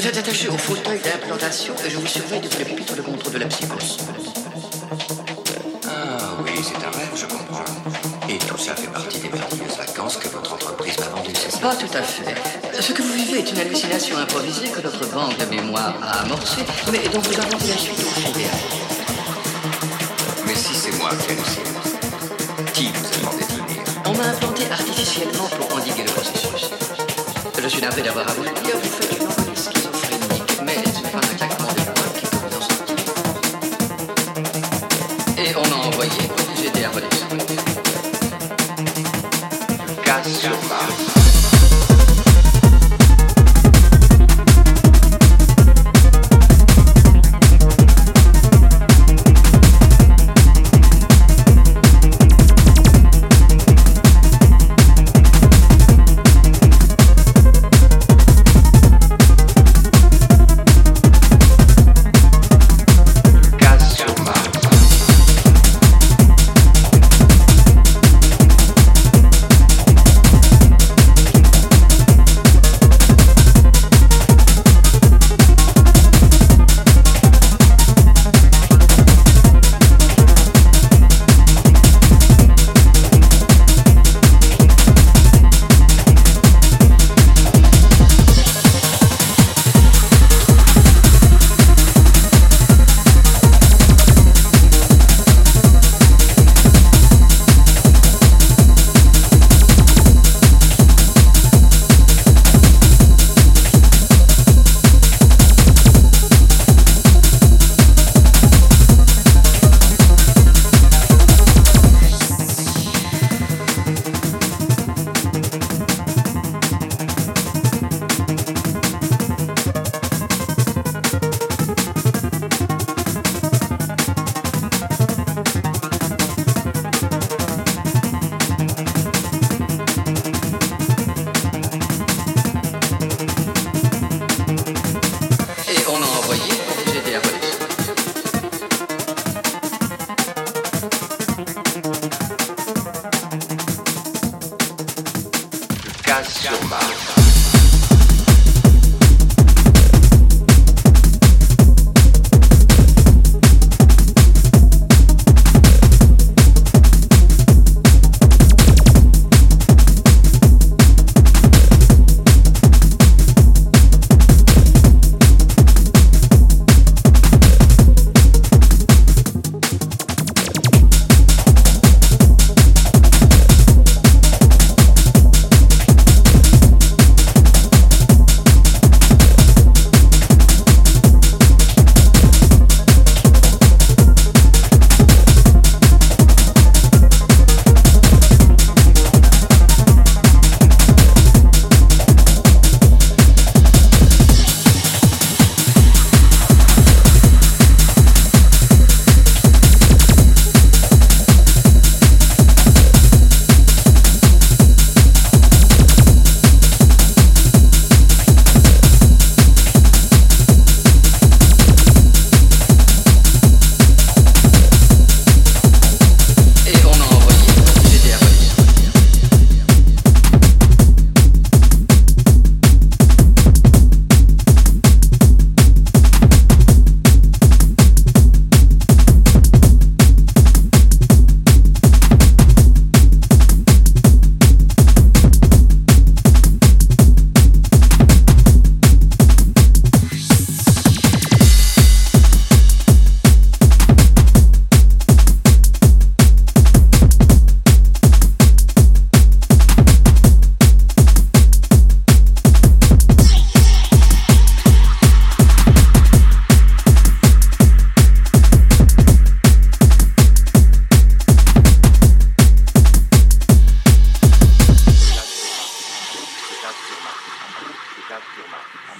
attaché au fauteuil d'implantation et je vous surveille depuis le pupitre de contrôle de la psychose. Ah oui, c'est un rêve, je comprends. Et tout ça fait partie des merveilleuses vacances que votre entreprise m'a vendues, c'est ça? Pas tout à fait. Ce que vous vivez est une hallucination improvisée que notre banque de mémoire a amorcée, mais dont vous inventez la suite au fil Mais si c'est moi qui hallucine, qui vous a demandé de venir? On m'a implanté artificiellement pour endiguer le processus. Je suis navré d'avoir à vous le dire, vous sur Mars.